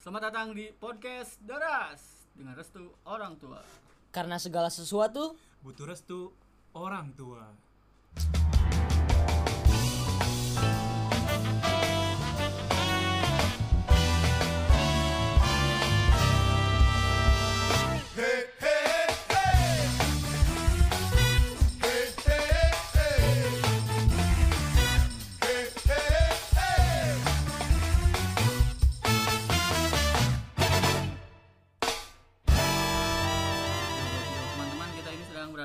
Selamat datang di podcast Daras dengan restu orang tua. Karena segala sesuatu butuh restu orang tua.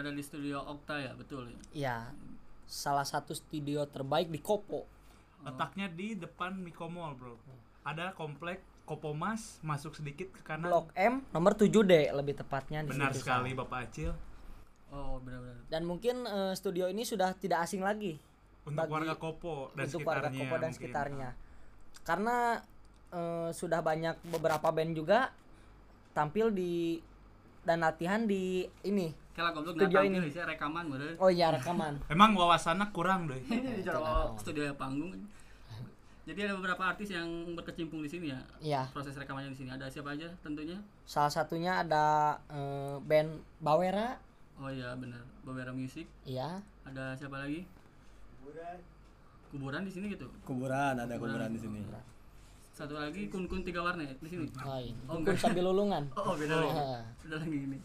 Berada di studio Okta ya, betul ya. ya salah satu studio terbaik di Kopo. Letaknya di depan Mikomol, Bro. Ada komplek Kopomas masuk sedikit ke kanan. Blok M nomor 7D lebih tepatnya di Benar sekali, Sal. Bapak Acil. Oh, benar-benar. Dan mungkin eh, studio ini sudah tidak asing lagi Untuk Bagi- warga Kopo dan untuk warga sekitarnya. Kopo dan mungkin. sekitarnya. Karena eh, sudah banyak beberapa band juga tampil di dan latihan di ini. Kalau goblok Studio nggak ini. saya rekaman bener. Oh iya rekaman. Emang wawasannya kurang deh. Cara studio panggung. Jadi ada beberapa artis yang berkecimpung di sini ya. Iya. Proses rekamannya di sini ada siapa aja tentunya? Salah satunya ada eh, band Bawera. Oh iya benar, Bawera Music. Iya. Ada siapa lagi? Kuburan. Kuburan di sini gitu. kuburan ada kuburan di sini Satu lagi Kun Kun tiga warna ya, di sini. Oh, iya. Oh, sambil lulungan. Oh, beda lagi. Ada lagi ini.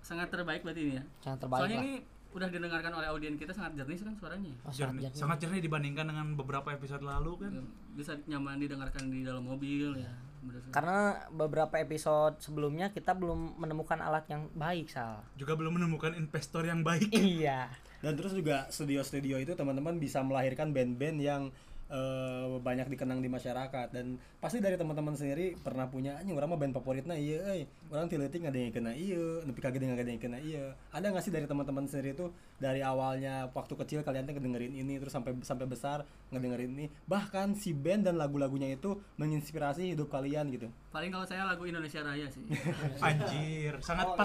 Sangat terbaik berarti ini ya. Sangat terbaik Soalnya lah. ini udah didengarkan oleh audiens kita sangat jernih kan suaranya. Oh, sangat Jernih- jernih. sangat jernih dibandingkan dengan beberapa episode lalu kan. Bisa nyaman didengarkan di dalam mobil ya. Bener sekali. Karena beberapa episode sebelumnya kita belum menemukan alat yang baik, Sal. Juga belum menemukan investor yang baik. Iya. dan terus juga studio-studio itu teman-teman bisa melahirkan band-band yang eh, banyak dikenang di masyarakat dan pasti dari teman-teman sendiri pernah punya anjing orang mah band favoritnya iya euy orang tileutik nggak ada yang kena iya nepi kagede nggak ada yang kena iya ada nggak sih dari teman-teman sendiri itu dari awalnya waktu kecil kalian tuh ngedengerin ini terus sampai sampai besar ngedengerin ini bahkan si band dan lagu-lagunya itu menginspirasi hidup kalian gitu Paling kalau saya lagu Indonesia Raya sih. Anjir, sangat Oh,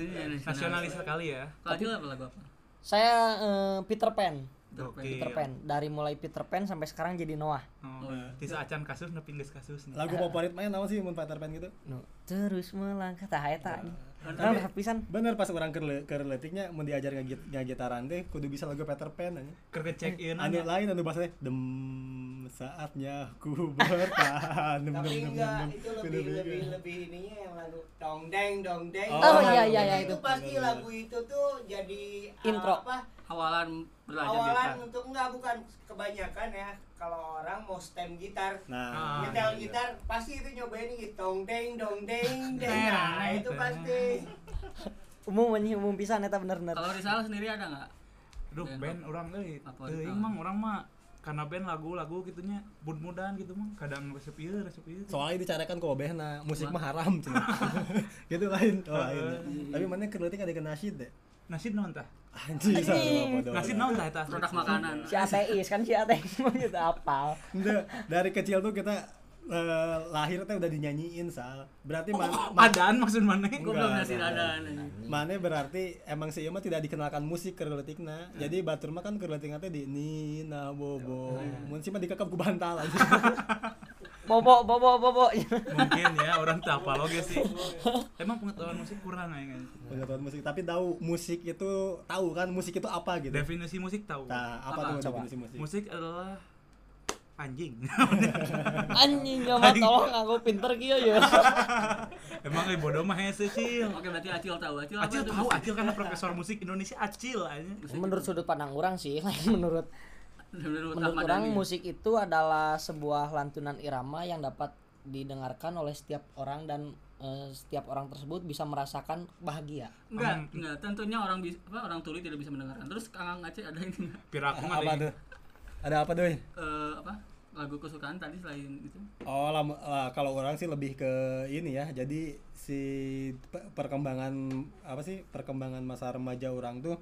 iya. Indonesia Nasionalis sekali ya. Kalau lagu apa? Saya eh, Peter Pan. Peter Pan. Peter Pan. Dari mulai Peter Pan sampai sekarang jadi Noah. Oh, Oh, iya. Tisa acan kasus nepi geus kasus nih. lagu favorit main apa sih mun Peter Pan gitu Nu, terus melangkah tah eta. Tapi- Nah, pisan. bener pas orang ke ke letiknya mau diajar ngagit ngagitaran teh kudu bisa lagu Peter Pan aja Keur check in anu lain anu bahasanya dem saatnya ku bertahan tapi enggak itu lebih lebih lebih ininya yang lagu dong deng dong deng Oh, iya, iya, iya, itu pasti lagu itu tuh jadi Intro. apa Awalan belajar awalan gitar. untuk enggak bukan kebanyakan ya kalau orang mau stem gitar nah Ah, nyetel iya. gitar pasti itu nyobain gitu dong deng dong deng deng Nah, nah itu itu. pasti Umum anjing umum pisan eta bener-bener. Kalau Rizal sendiri ada nggak? Aduh, Band band orang euy. Teuing itu? mang orang mah karena band lagu-lagu gitunya bud-mudan gitu mang kadang resep ieu resep ieu. soalnya dicarakan ke obehna musik mah haram gitu lain oh lain tapi mana keur leutik ada ke nasyid deh Nasid naon tah? Anjing Nasid naon tah eta? Produk makanan. Si ateis kan si ateis mah gitu apal. Dari kecil tuh kita eh, lahir teh udah dinyanyiin sal berarti man, Oh, man- Adaan maksud mana? Gue belum ngasih ada. Mane berarti emang si ieu mah tidak dikenalkan musik keur leutikna. Jadi batur mah kan teh di Nina Bobo. Mun si mah dikekep ku bantal aja. Bobo bobo bobo. Mungkin ya orang tak apa loge sih. Emang pengetahuan musik kurang aja kan. Pengetahuan musik, tapi tahu musik itu tahu kan musik itu apa gitu. Definisi musik tahu. Nah, apa, Apa? tuh Coba. definisi musik? Musik adalah anjing. Anjing gak mau tolong aku pinter kieu ya. Emang eh bodoh mah hese sih. Oke berarti Acil tahu. Acil Acil tahu? Acil karena profesor musik Indonesia Acil aja. Menurut sudut pandang orang sih, menurut Menurut menurut Ahmad orang Dhani. musik itu adalah sebuah lantunan irama yang dapat didengarkan oleh setiap orang dan eh, setiap orang tersebut bisa merasakan bahagia. Enggak, enggak. Tentunya orang bisa apa orang tuli tidak bisa mendengarkan. Terus Kang Aceh ada ini enggak? Piraku apa tuh? Ada apa tuh? Eh, apa? Lagu kesukaan tadi selain itu. Oh, lam- lah, kalau orang sih lebih ke ini ya. Jadi si pe- perkembangan apa sih? Perkembangan masa remaja orang tuh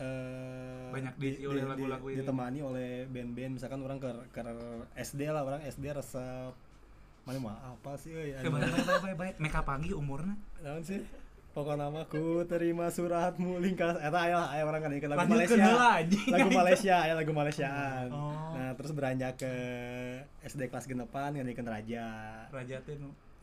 eh Banyak diisi oleh lagu-lagu ini. ditemani oleh band-band. Misalkan orang ke ke SD lah orang SD resep. Mana mah apa sih euy Eh, baik baik. Meka pagi umurnya. naon sih? Pokoknya nama ku terima suratmu lingkas. Eta aya aya orang kan lagu Lanjutkeun Malaysia. lagu Malaysia aya lagu Malaysiaan. Oh. nah terus beranjak ke SD kelas genepan nyanyikan raja. Raja teh.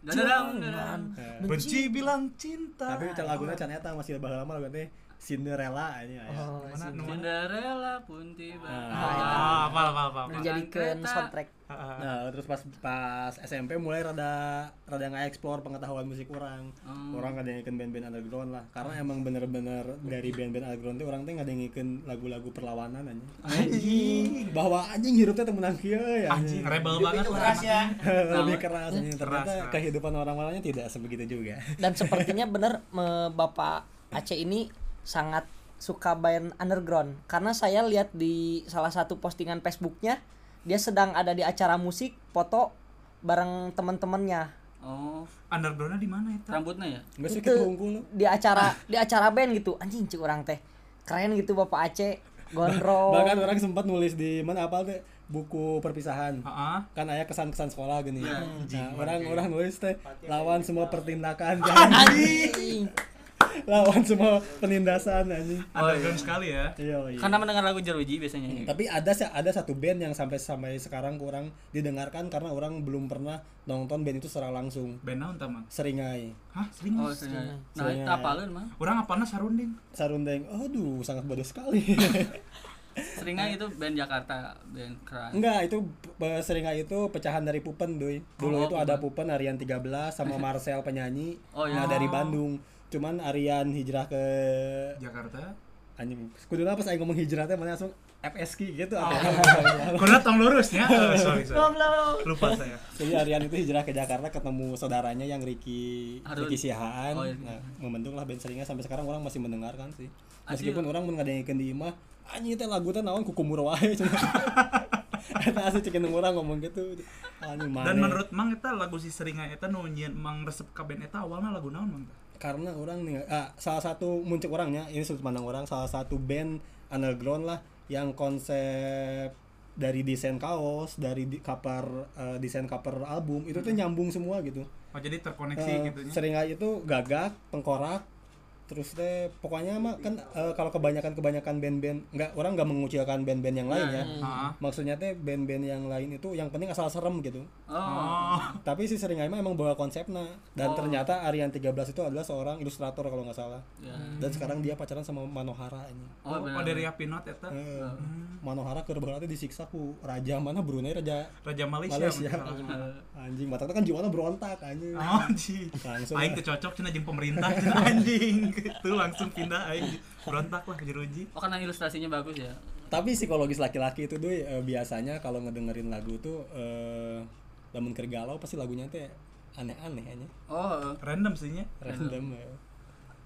Eh, benci bilang cinta. tapi can laguna can eta masih baheula mah lagu teh Cinderella ini aya Oh, mana? Cinderella pun tiba. Ah, apa apa apa. apa. menjadikan soundtrack Ah, ah. Nah, terus pas pas SMP mulai rada rada nge-explore pengetahuan musik orang. Oh. Orang ngadengikeun band-band underground lah. Karena emang bener-bener dari band-band underground teh orang teh ngadengikeun lagu-lagu perlawanan anjing. Anjing, bahwa anjing hirup teh teu menang kieu ya. Anjing rebel banget keras ya. Lebih keras anjing. Ternyata kehidupan orang-orangnya tidak sebegitu juga. dan sepertinya bener me- Bapak Aceh ini sangat suka band underground. Karena saya lihat di salah satu postingan Facebooknya dia sedang ada di acara musik foto bareng teman-temannya. Oh, Undergroundnya di mana itu? rambutnya ya? Enggak sih itu di acara di acara band gitu. Anjing cik orang teh. Keren gitu Bapak Aceh. Gondrong. Bahkan orang sempat nulis di mana apa teh? Buku perpisahan. Heeh. kan ayah kesan-kesan sekolah gini. Ya, nah, orang orang nulis teh lawan semua pertindakan. Anjing lawan semua penindasan anjing Underground sekali ya. iya iya Karena mendengar lagu Jeruji biasanya. tapi ada sih ada satu band yang sampai sampai sekarang kurang didengarkan karena orang belum pernah nonton band itu secara langsung Band naon tah, Mang? seringai Hah, serius? Oh, seringai. Nah, Seringai. itu apalun mah. Orang apana sarunding? sarundeng aduh sangat bodoh sekali Seringai itu band Jakarta, band keras. enggak itu pe- seringai itu pecahan dari Pupen doi dulu Oh, itu ada Pupen Arian 13 sama Marcel penyanyi Oh, iya. nah dari Bandung cuman Arian hijrah ke Jakarta. anjing kuduna pas aing ngomong hijrah teh mana langsung FSK gitu Oh. apa Kuna tong lurusnya. Oh, sorry, sorry. Lupa saya. jadi Aryan itu hijrah ke Jakarta ketemu saudaranya yang Ricky Harun. Ricky Sihaan Oh, iya. nah membentuklah band seringnya sampai sekarang orang masih mendengarkan sih meskipun orang mun ngadengikeun di imah anjing teh lagu teh naon kukumur wae cenah eta asli cekin orang ngomong gitu anjing mana Dan menurut Mang eta lagu si Seringai eta nu nyieun Mang resep ka band eta awalna lagu naon Mang? Karena orang nih ah, salah satu muncul orangnya ini sudut pandang orang salah satu band underground lah yang konsep dari desain kaos dari di, cover eh, desain cover album itu tuh nyambung semua gitu. Oh, jadi terkoneksi Eh, gitu sering itu gagak tengkorak terus teh pokoknya mah kan eh, kalau kebanyakan kebanyakan band-band nggak orang nggak mengucilkan band-band yang lain ya Heeh. maksudnya teh band-band yang lain itu yang penting asal serem gitu Oh. Oh. tapi si sering mah emang bawa konsepnya dan ternyata Aryan 13 itu adalah seorang ilustrator kalau nggak salah Ya. dan sekarang dia pacaran sama Manohara ini Oh, Oh, benar. dari Apinot eta. Eh, Manohara keur berarti disiksa ku raja mana Brunei raja Raja Malaysia. Malaysia anjing mata kan jiwana berontak anjing Oh, anjing. Langsung Aing teu cocok cenah jeung pemerintah cenah anjing. Itu langsung pindah aing berontak lah jeruji. Oh, karena ilustrasinya bagus ya. tapi psikologis laki-laki itu tuh eh, biasanya kalau ngedengerin lagu tuh eh lamun keur galau pasti lagunya teh aneh-aneh aja Oh, Random sih nya. random ya.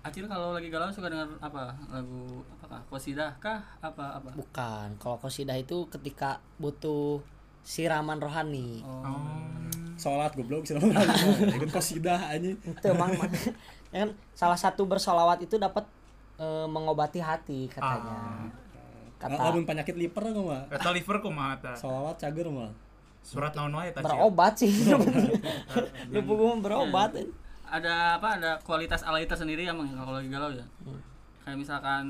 Acil kalau lagi galau suka dengar apa? Lagu apakah? Kosidah kah? Apa apa? bukan kalau kosidah itu ketika butuh siraman rohani Oh. Oh. sholat goblok sih ikut kosidah aja itu emang ya kan salah satu bersolawat itu dapat eh, mengobati hati katanya kata lamun penyakit liver kok mah Eta liver kumaha eta? sholawat cager mah Surat naon wae eta? Cil? berobat sih lupa gue berobat Ada apa? Ada kualitas alay tersendiri emang ya kalau lagi galau ya. Kayak misalkan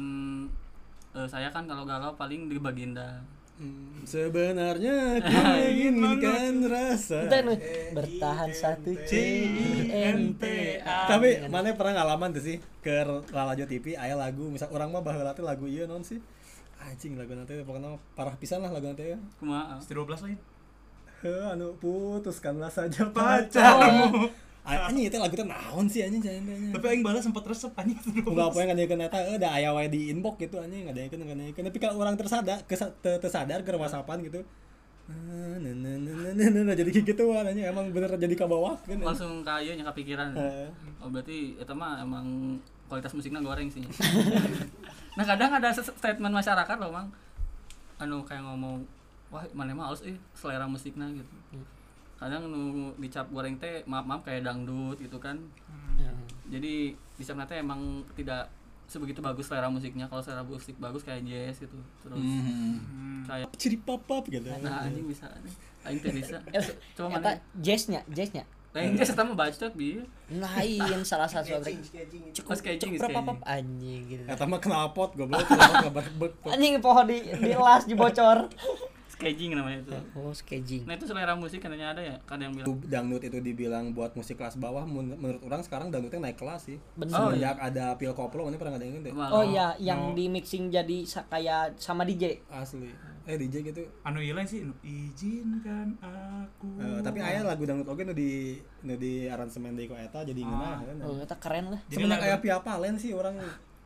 eh, saya kan kalau galau paling di Baginda. Hmm, sebenarnya ku inginkan rasa anu, bertahan satu C I N T A. Tapi mana pernah ngalaman tuh sih? Ke Lalajo TV aya lagu misal orang mah baheula teh lagu ieu non sih? Anjing lagu nanti pokoknya parah pisan lah lagu nanti Kumaha? Pasti 12 lain. Heh, anu putuskanlah saja pacarmu anjing itu lagu teh naon sih anjing jangan tanya Tapi aing balas sempat resep anjing itu. Enggak apa yang ngadiekeun eta eh da aya wae di inbox gitu anjing ngadiekeun ngadiekeun tapi kalau orang tersadar kesa- te- tersadar ke whatsappan gitu Ah, nah, nah, nah, nah, nah, nah, jadi gitu anjing emang bener jadi ka bawah kan Langsung kaya nya kepikiran. Heeh. Oh, berarti itu mah emang kualitas musiknya goreng sih. nah, kadang ada statement masyarakat loh, Mang. Anu kayak ngomong, "Wah, mana mah halus eh selera musiknya gitu." Kadang nu dicap goreng teh maaf-maaf kayak dangdut gitu kan. Ya. Jadi dicap teh emang tidak sebegitu bagus selera musiknya. Kalau selera musik bagus kayak jazz gitu. Terus kayak ciri papap gitu nah anjing bisa nih. Aing teh bisa. Eh, Coba mana? jazznya jazznya lain dia sama bacot bi lain salah satu itu. cukup Oh, sketching, cukup sketching. apa anjing gitu Eta mah knalpot goblok, knalpot ngebek-bek. anjing pohon di di las dibocor sketching namanya itu. Oh sketching nah itu selera musik katanya ada ya? Kan yang bilang. Dangdut itu dibilang buat musik kelas bawah menurut orang sekarang dangdutnya naik kelas sih. bener. Oh, Semenjak ada pil koplo ini pernah ngadengin deh. oh iya yang di mixing jadi sa- kayak sama DJ Asli. Eh DJ gitu. anu lain sih nu izinkan aku. Eh, tapi aya lagu dangdut oge nu di nu di aransemen deui ku eta jadi ngeunah kan. oh itu keren lah. Jadi Semenjak lagu- aya Pia Palen sih orang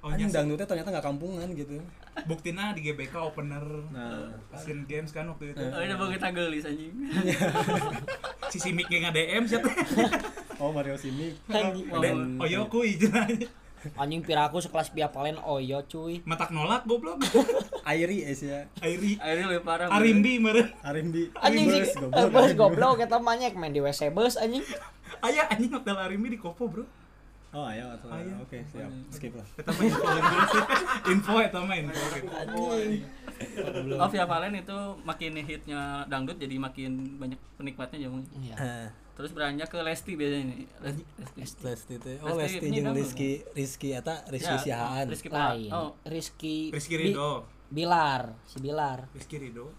Oh, anjing dangdutnya ternyata nggak kampungan gitu. buktina di GBK opener. Nah, Asian Games kan waktu itu. Oh ini bang kita gelis anjing. Si Simik yang DM siapa? Oh Mario. Anjing. Dan oh yo kuy jenanya anjing piraku sekelas Pia Palen oh iya cuy. Matak nolak goblok. Airi es ya. Airi. Akhirnya lebih parah Arimbi meureun Arimbi. anjing Bus, sih goblok. goblok kita banyak main di WC bus anjing. Aya anjing hotel Arimbi di Kopo bro Oh ayo, atau- oke siap, skip lah. Eta mah info mah info anjing oh Via Valen itu makin hitnya dangdut jadi makin banyak penikmatnya jamu iya. Terus beranjak ke Lesti biasanya nih Lesti, Lesti. Lesti. Teh. Oh Lesti Lesti ini jeung. Rizky Rizky eta Rizky Ya, Sihaan. Rizky lain. Oh. Rizky Rizky Bi- Ridho Bilar si Bilar. Rizky Ridho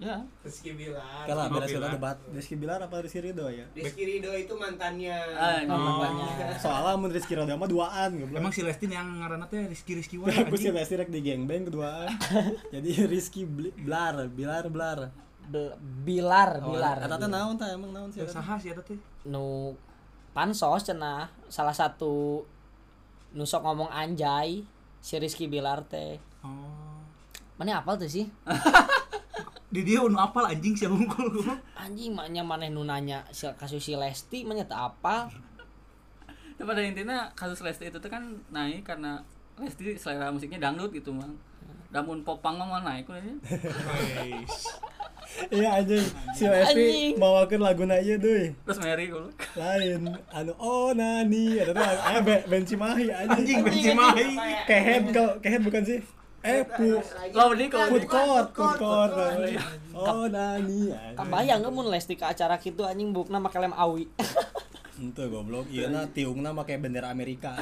ya Rizky Bilar. Kalah beres kita Bilar. debat Rizky Bilar apa Rizky Ridho ya? Rizky Ridho itu mantannya. Ah, Oh, makanya. Soalnya mun Rizky Ridho mah duaan goblok. emang si Lesti yang ngaranna teh Rizky Rizky wae Aku si anjing Lesti rek di gengbang keduaan. Jadi Rizky Bilar Blar. Bel- Bilar Oh, Bilar Eta teh naon tah emang naon sih? Saha sih eta teh nu pansos cenah salah satu nusok ngomong anjay si Rizky Bilar teh oh mana apal tuh sih di dia unu apal anjing siapa goblok anjing maknya maneh nu nanya si kasus si Lesti mana tak apa Tapi pada intinya kasus Lesti itu tuh kan naik karena Lesti selera musiknya dangdut gitu mang Damun popang mah mau naik. Guys. Iya anjing, si Lesti bawakeun laguna ieu deui. Terus Mary gue Lain anu oh nani eta teh aya Be- Ben Cimahi anjing. Anjing benci mahi. Kehead kau kehead bukan sih? Eh pu Lo di kok food court, food court. Oh nani. anjing. kebayang nggak mun Lesti ke acara gitu anjing bukna make lem awi Ente goblok, iya na tiungna make bendera Amerika.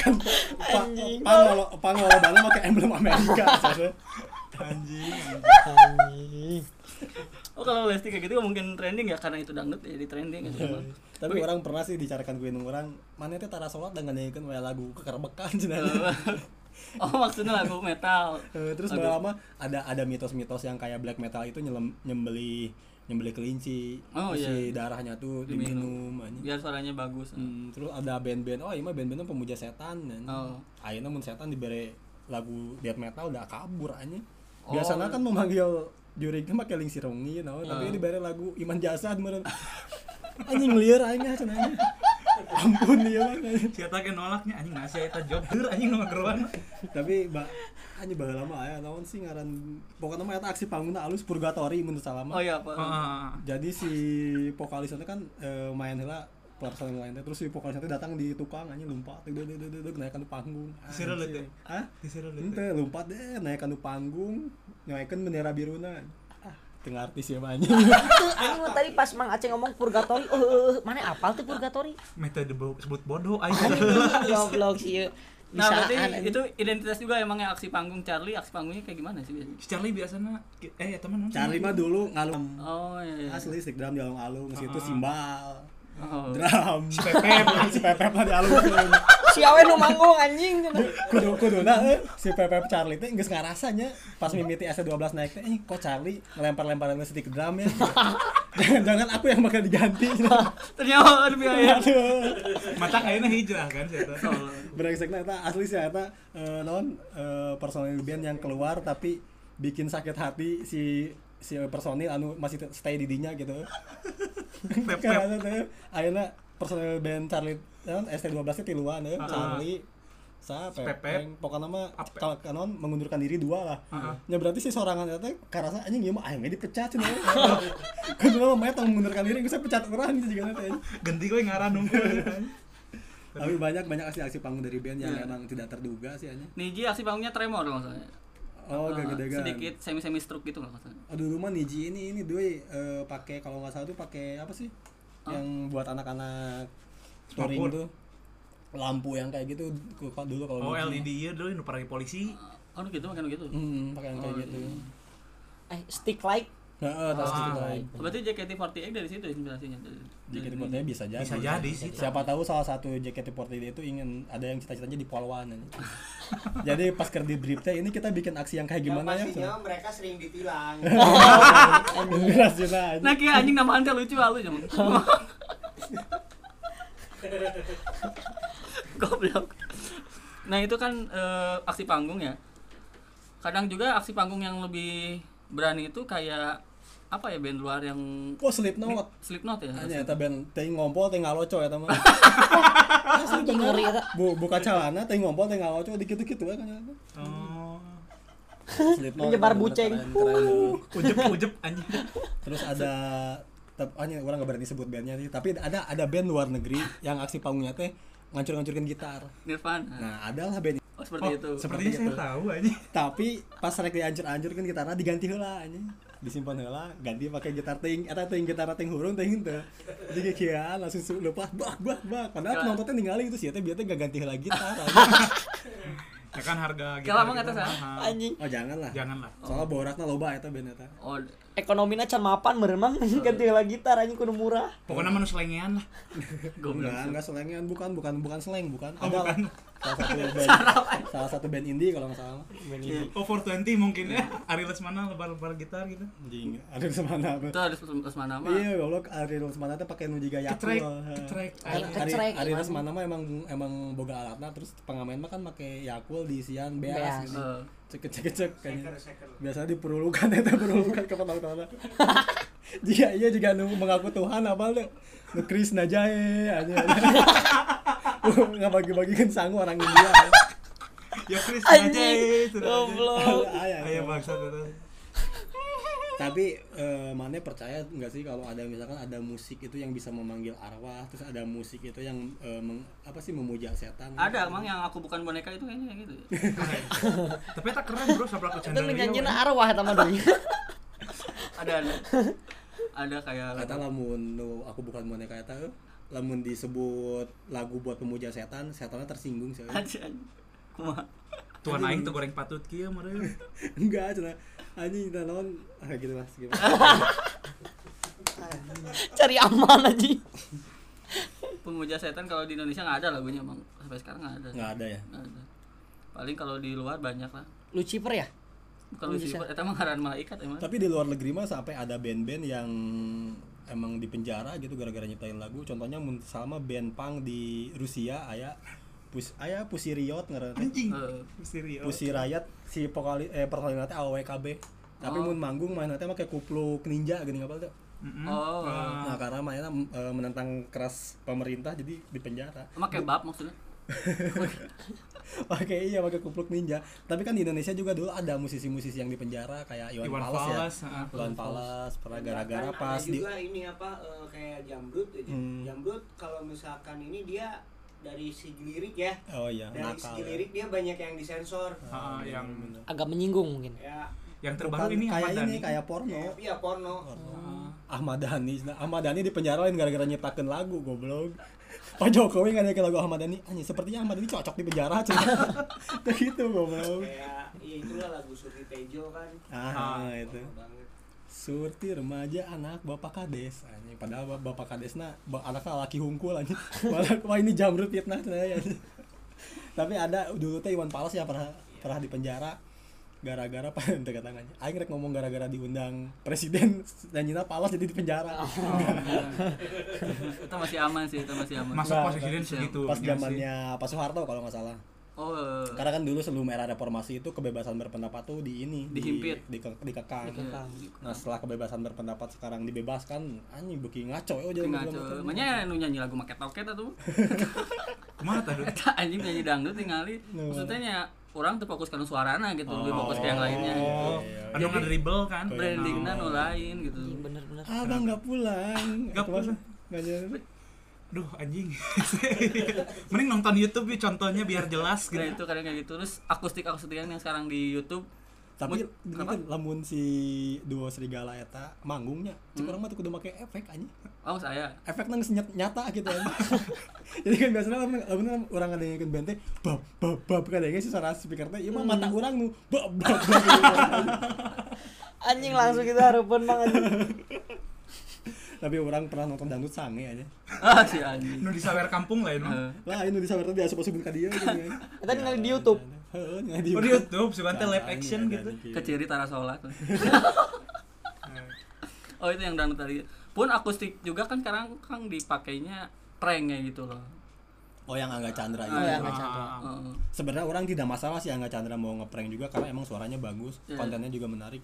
kan pa, pangolo pangolobana make emblem Amerika. Anjing. anjing Oh kalau Lesti kayak gitu mungkin trending ya karena itu dangdut jadi trending gitu. Bang. Tapi orang pernah sih dicarakan gue orang, mana teh tara salat dan nganyaikeun we lagu kekerbekan cenah. oh maksudnya lagu metal. Eh, Terus Lagu- lama ada ada mitos-mitos yang kayak black metal itu nyelem, nyembeli nyembeli kelinci, Oh, iya. si darahnya tuh Diminum. diminum. Biar suaranya bagus. Hmm, terus ada band-band, oh iya mah band-band pemuja setan dan Oh. akhirnya mun setan diberi lagu death metal udah kabur anjing. Oh. Biasanya kan memanggil juri itu pakai ling sirungi no, tapi Oh. diberi lagu iman jasad meureun. anjing liar aing ah cenah. Ampun ieu mah. Siapa ke nolaknya anjing nasi eta job heur anjing nu ngageruan. Tapi mbak anjing baheula mah aya naon sih ngaran pokoknya mah eta aksi panggungna alus purgatory menurut salama. Oh iya? Heeh. Jadi si vokalisnya kan eh, main heula personil lain teh. terus si vokalisnya teh datang di tukang anjing lompat deuk deuk deuk deuk naikkan di panggung. Seru lu teh. Hah? Disuruh lu. Ente lompat deh naikkan di panggung, naikkan bendera biruna. Ah, tengah artis ya anjing mah tadi pas Mang Aceh ngomong purgatory eh mana apal tuh purgatory Metode bo- sebut bodoh aing. goblok sih Nah berarti Bisaan, itu identitas juga emangnya aksi panggung Charlie, aksi panggungnya kayak gimana sih biasanya? Si Charlie biasana eh ya teman Charlie mah dulu ngalung Oh iya. iya. asli stick drum di alung-alung, situ Ah. simbal, Oh. drum, Si Pepep. si Pepep lah di alung. si awe nu manggung anjing kudu kudu nah eh, si Pepep Charlie teh geus ngarasanya pas mimiti S12 naik teh eh kok Charlie ngelempar-lemparan stick drum ya. Jangan-jangan aku yang bakal diganti. Ternyata ada biaya. Mata kayaknya hijrah kan si eta. Brengsekna eta asli sih eta eh, non eh, personil band yang keluar tapi bikin sakit hati si si personil anu masih stay di dinya gitu. Karena teh ayeuna personil band Charlie non ST12 nya tiluan ya. Charlie sa. Pepeng pokoknya mah kalau kanon mengundurkan diri dua lah. Ya berarti si sorangan teh karasa anjing ieu mah aya we dipecat cenah. Kudu mah mah tong mengundurkan diri geus pecat orang gitu juga teh. Ganti gue ngaran nunggu. Tapi banyak banyak aksi-aksi panggung dari band yang Iya. emang tidak terduga sih anjing. Niji aksi panggungnya tremor salah. Oh, eh, gede-gedegan. sedikit semi semi stroke gitu nggak masalah Aduh rumah Niji ini ini doi eh, pakai kalau nggak salah tuh pakai apa sih? Yang buat anak-anak touring tuh lampu yang kayak gitu dulu kalau Oh. LED iya dulu nu pergi polisi. oh gitu makan gitu Hmm, pakai yang kayak Oh, gitu. iya. eh stick light Heeh, tas Ah. gitu lain. berarti JKT48 dari situ inspirasinya dari, JKT48 bisa jadi. Bisa jadi sih. Siapa tahu salah satu JKT48 itu ingin ada yang cita-citanya di Polwan. Jadi pas kerja di Drip teh ini kita bikin aksi yang kayak gimana ya? pastinya mereka sering ditilang. Nah kira anjing nama teh lucu lu cuman goblok nah itu kan eh, aksi panggung ya kadang juga aksi panggung yang lebih berani itu kayak apa ya band luar yang Kok Slipknot? Slipknot ya Hanya eta band teh ngompol teh ngaloco eta mah. anjing ngeri eta Bu, buka celana teh ngompol teh ngaloco dikit-dikit we kan. Oh. Slipknot. Menyebar buceng. Ujep ujep anjing. Terus ada tep, hanya orang gak berani sebut bandnya sih tapi ada ada band luar negeri yang aksi panggungnya teh ngancur-ngancurin gitar Nirvana nah adalah band oh seperti Oh, itu sepertinya saya itu. tahu anjing. tapi pas rek dihancur-hancurkan gitarnya diganti heula anjing disimpan heula ganti pakai gitar ting eta ting gitar ting hurung ting teu jadi kieu langsung su- lepas bak bak bak padahal Kela- penontonnya ningali itu sih teh biar teh gak ganti heula gitar. Ya kan harga Kalau kita eta sah? mahal. anjing oh jangan lah Janganlah. soalnya borakna loba eta band eta oh ekonominya can mapan meureun mah ganti heula gitar anjing kudu murah Pokoknya mah nu selengean lah. goblok enggak enggak selengan bukan bukan bukan slang bukan Oh, ada bukan. salah satu band salah satu band indie kalau nggak salah Oh 420 mungkin ya. Ari Lesmana lebar-lebar gitar gitu. anjing ada di mana apa itu harus mana mah Iya, goblok Ari Lesmana teh pakai nu jiga Yakul. Ketrek, ketrek. Ari Ketrek, Ari emang. Lesmana mah emang emang boga alatna terus pengamen mah kan pakai Yakul diisian Beas. gitu. Cek cek cek kayaknya. Biasanya diperlukan eta perlukan ke penonton. Jika iya juga nu mengaku Tuhan apa lu? Nu Krishna jae aja. Nggak bagi-bagikan sangu orang India. Ya Chris Anjing. aja itu. goblok Aya, Ayo bangsa itu. Tapi eh, mana percaya nggak sih kalau ada misalkan ada musik itu yang bisa memanggil arwah, terus ada musik itu yang eh, meng- apa sih memuja setan? ada emang yang aku bukan boneka itu kayaknya kayak gitu ya. Tapi tak keren bro sabra aku itu nu nyanyiina arwah eta mah deui ada ada ada kayak Kata lamun nu aku bukan boneka eta eh, lamun disebut lagu buat pemuja setan, setannya tersinggung sih. kumaha Tuan aing tuh goreng patut kieu meureun. Enggak, cina anjing kita naon ah gitu lah gitu. cari aman anjing pemuja setan kalau di Indonesia nggak ada lagunya emang sampai sekarang nggak ada Nggak ada ya. Nggak ada paling kalau di luar banyak lah Lucifer ya bukan Oh. Lucifer itu emang ngaran malaikat emang Tapi di luar negeri mah sampai ada band-band yang emang di penjara gitu gara-gara nyiptain lagu. Contohnya sama band punk di Rusia aya Pus aya Pussy Riot teh. Anjing. Serius. Pussy Riot si vokali eh teh AWKB. Tapi Oh. mun manggung mainnya teh make kupluk ninja gini ngapal teh. Mm-mm. Oh. Ah. Nah, karena mainnya eh, menentang keras pemerintah jadi di penjara. emang kebab maksudnya Pakai iya pakai kupluk ninja. Tapi kan di Indonesia juga dulu ada musisi-musisi yang di penjara kayak Iwan, Iwan Fals, Fals, ya. Iwan Fals pernah gara-gara pas ada di juga ini apa eh, kayak jambrut aja. Hmm. Jambrut kalau misalkan ini dia dari segi lirik ya. Oh iya, Dari nakal. segi ya. lirik dia banyak yang disensor. Ah, yang agak menyinggung mungkin Ya, yang Bukan terbaru ini kayak Ahmad ini Dhani. kayak porno. ya, iya porno. Ahmad Dhani, nah, Ahmad Dhani di penjara lain gara-gara nyiptakeun lagu goblok. Pak Jokowi nggak ada lagu Ahmad Dhani, anjing sepertinya Ahmad Dhani cocok di penjara. Tuh gitu goblok. Kayak iya itulah lagu Surti Tejo kan. Ah, Ah. itu. Porno banget. Surti remaja anak bapak kades. Anjing padahal bap- bapak kadesna ba- anaknya laki hungkul anjing. Wah ini jamrut fitnah ya tapi ada dulu teh Iwan Fals ya pernah pernah di penjara. Gara-gara apa? Ente tangannya aing rek ngomong gara-gara diundang presiden nanyina Pals jadi di penjara. Itu masih aman sih itu masih aman. Masuk Nah, presiden nah, segitu. pas iya zamannya Pak Soeharto kalau nggak salah oh eh, karena kan dulu sebelum era reformasi itu kebebasan berpendapat tuh di ini di- Dihimpit. di, di, dikekang. Iya. nah setelah kebebasan berpendapat sekarang dibebaskan anjing beki ngaco ya jadi ngaco. makanya nu nyanyi lagu make toket tuh Kumaha tadi? Eta anjing nyanyi dangdut tinggali Nu. maksudnya nya orang tuh fokus ke suarana gitu lebih fokus ke yang lainnya. Gitu anu dribble kan? brandingnya nu lain gitu. Anjing, bener-bener abang nggak pulang. Nggak pulang. nggak jadi Duh anjing. Mending nonton YouTube ya contohnya biar jelas gitu. Nah itu kadang kayak gitu terus akustik akustik yang sekarang di YouTube tapi kenapa? kan lamun si duo serigala eta manggungnya cek Hmm. orang mah tuh kudu make efek aja oh saya efek nang senyat- nyata gitu jadi kan biasanya lamun lamun orang ada yang ikut bente bab bab bab kan ada si suara speaker teh ieu mah mata Hmm. orang nu bab bab bab anjing langsung kita harapan mang anjing tapi orang pernah nonton dangdut sange aja ah si anjing nu disawer kampung lah no Eh, lah ini di sabar teh asup-asupin ka dieu gitu ya kita ningali di YouTube Heeh, di Oh, di YouTube, suka teh live Katanya action gitu. keciri tara sholat oh itu yang dangdut tadi pun akustik juga kan sekarang kan dipakainya pranknya gitu loh Oh yang Angga Chandra Oh, itu. yang Ah, Angga Chandra. ah, ah. Heeh. Sebenarnya orang tidak masalah sih Angga Chandra mau ngeprank juga karena emang suaranya bagus, Iya. kontennya juga menarik.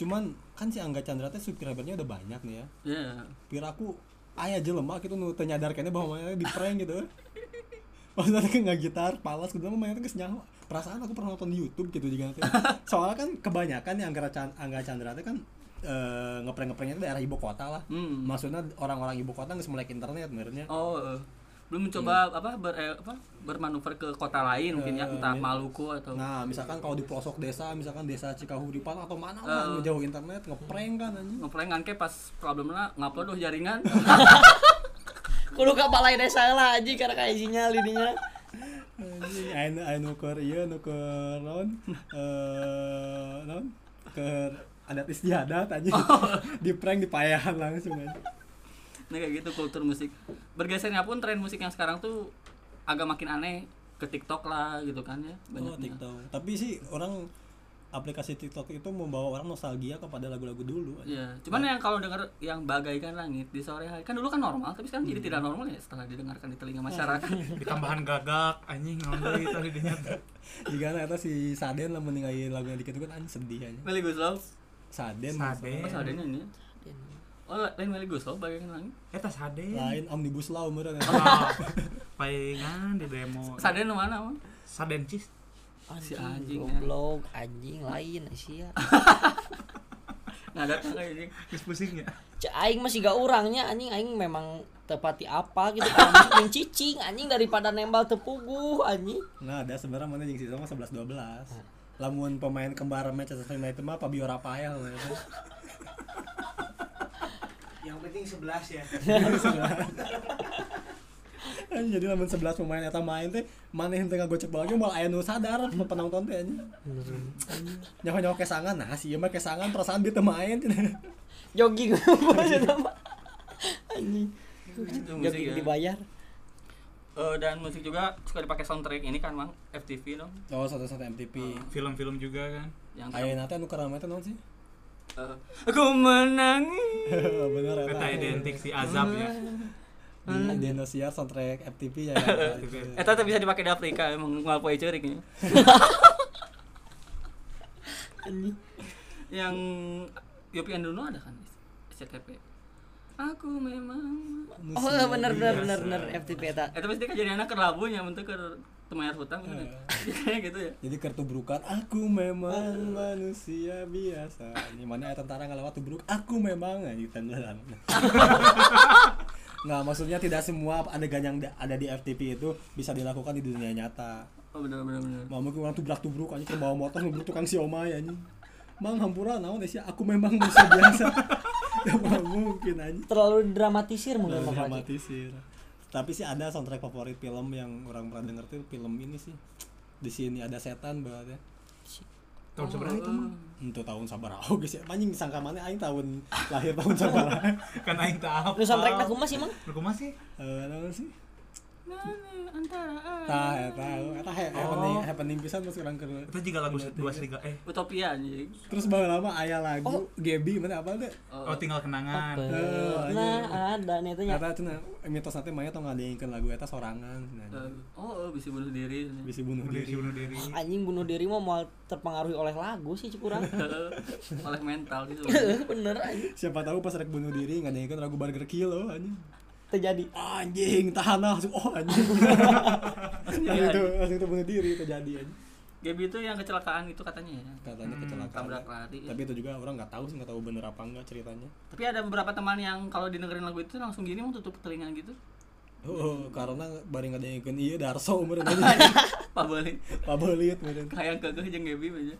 Cuman kan si Angga Chandra teh subscribernya udah banyak nih ya. Iya. Pira aku aya jelema gitu nu teu nyadarkeunnya bahwa mainnya di prank gitu. Maksudnya kan nggak gitar, palas gitu mainnya geus nyaho. Perasaan aku pernah nonton di YouTube gitu juga nanti. Soalnya kan kebanyakan yang Angga Chan- Angga Chandra teh kan eh, ngeprank-ngepranknya itu daerah ibu kota lah. Hmm. Maksudnya orang-orang ibu kota nggak melek internet sebenarnya. Oh, eh. Belum mencoba apa ber eh, apa bermanuver ke kota lain mungkin ya Eh, entah mi- Maluku atau Nah, misalkan kalau di pelosok desa, misalkan desa Cikahuripan atau mana Eh. lah, jauh internet, ngeprank kan anjing. ngeprank kan ke pas problemnya ngupload tuh jaringan kudu ka balai desa lah anjing karena kayak sinyal ininya Anjing, aya nu aya nu keur ieu nu keur naon? Eh, naon? Keur adat istiadat anjing. di prank di payahan langsung anjing. Nah kayak gitu kultur musik bergesernya pun tren musik yang sekarang tuh agak makin aneh ke TikTok lah gitu kan ya Oh, banyak TikTok. Tapi sih orang aplikasi TikTok itu membawa orang nostalgia kepada lagu-lagu dulu. Iya, cuman yang kalau denger yang bagaikan langit di sore hari kan dulu kan normal, tapi sekarang jadi tidak normal ya setelah didengarkan di telinga masyarakat. Ditambahan gagak anjing tadi dinya teh. Jika eta si Saden lah meninggali lagu yang dikit kan anjing sedih anjing. Meli Guslow, Saden. Saden. pas adanya ini. Oh, lain Meli Guslow bagaikan langit. Eta saden. Lain omnibus law meureun. Ah, palingan di demo. Saden nu mana, Mang? Saden cis. Si anjing anjing, ya. goblok anjing lain sia Nah, datang kayak ini. Geus pusing ya. Cek aing masih gak urangnya anjing aing memang tepati apa gitu yang cicing anjing daripada nembal tepuguh anjing Nah, ada sebenarnya mana jeung si sama 11 12. Lamun pemain kembar Manchester United mah Fabio Rafael. Yang penting 11 ya. Jadi lamun 11 pemain eta main teh maneh teu ngagocek bola ge moal aya nu sadar penonton teh anjing. Nyaho-nyaho kesangan nah si ieu mah kesangan perasaan dia teu main. jogging anjing Itu ya. dibayar Eh, dan musik juga suka dipakai soundtrack ini kan, Mang. FTV dong. Oh, satu-satu MTV. Film-film juga kan. Yang Ayeuna teh anu kerama teh naon sih? Eh, aku menangis. Bener Eta eta. identik si Azab ya. Di, di Indosiar soundtrack FTV ya. Eta tuh bisa dipakai di Afrika emang ngalpoe ceurik nya. anjing Yang Yopi Andono ada kan SCTP. Aku memang oh bener bener bener bener FTP eta Eta pasti kejadiannya ke labunya bentuk ke temayar hutang gitu. Kayak gitu ya. Jadi kertubrukan aku memang manusia biasa. Ini mana aya tentara ngalawat tubruk aku memang nah, gitu tanda Nggak, maksudnya tidak semua adegan yang da- ada di FTP itu bisa dilakukan di dunia nyata. Oh benar benar benar. Mau mungkin orang tubrak-tubruk aja bawa motor nubruk tukang siomay anjing. Mang hampura naon sih aku memang manusia biasa. Ya mungkin anjing. terlalu dramatisir mungkin Terlalu dramatisir. Tapi sih ada soundtrack favorit film yang orang pernah denger tuh film ini sih. Di sini ada setan berarti. Tahun seberapa itu mah? Untuk tahun sabar oh guys ya. Anjing sangka mana aing tahun lahir tahun sabar. Kan aing tahu. lu soundtracknya kumaha sih mang Lu kumaha sih? Eh naon sih? Antara Tah eta eta he- happening happening pisan terus urang keur. Itu juga lagu dua serigala eh Utopia anjing. Terus bae lama aya lagu Gaby mana apa teh? oh tinggal kenangan. Eh, nah ada nih itu nya Kata cenah mitos nanti maya tong ngadeingkeun lagu eta sorangan. Eh, Nah, oh, oh, bisa bunuh diri. bisa bunuh Bunuh diri, bunuh diri. anjing bunuh diri mah mau terpengaruhi oleh lagu sih cukurang Oleh mental gitu. bener anjing Siapa tahu pas rek bunuh diri ngadeingkeun lagu Burger Kill loh anjing. Terjadi Anjing, tahan langsung oh anjing. langsung itu langsung itu bunuh diri terjadi anjing. Gaby itu yang kecelakaan itu katanya ya. Katanya Hmm, kecelakaan. tabrak lari. Tapi itu juga orang nggak tahu sih nggak tahu bener apa enggak ceritanya. Tapi ada beberapa teman yang kalau didengerin lagu itu langsung gini mau tutup telinga gitu. Oh, karena bari ngadeingkeun ieu Darso meureun anjing. Pak Bali. Pabelit meureun. Kayak kekeh jeung Gaby aja.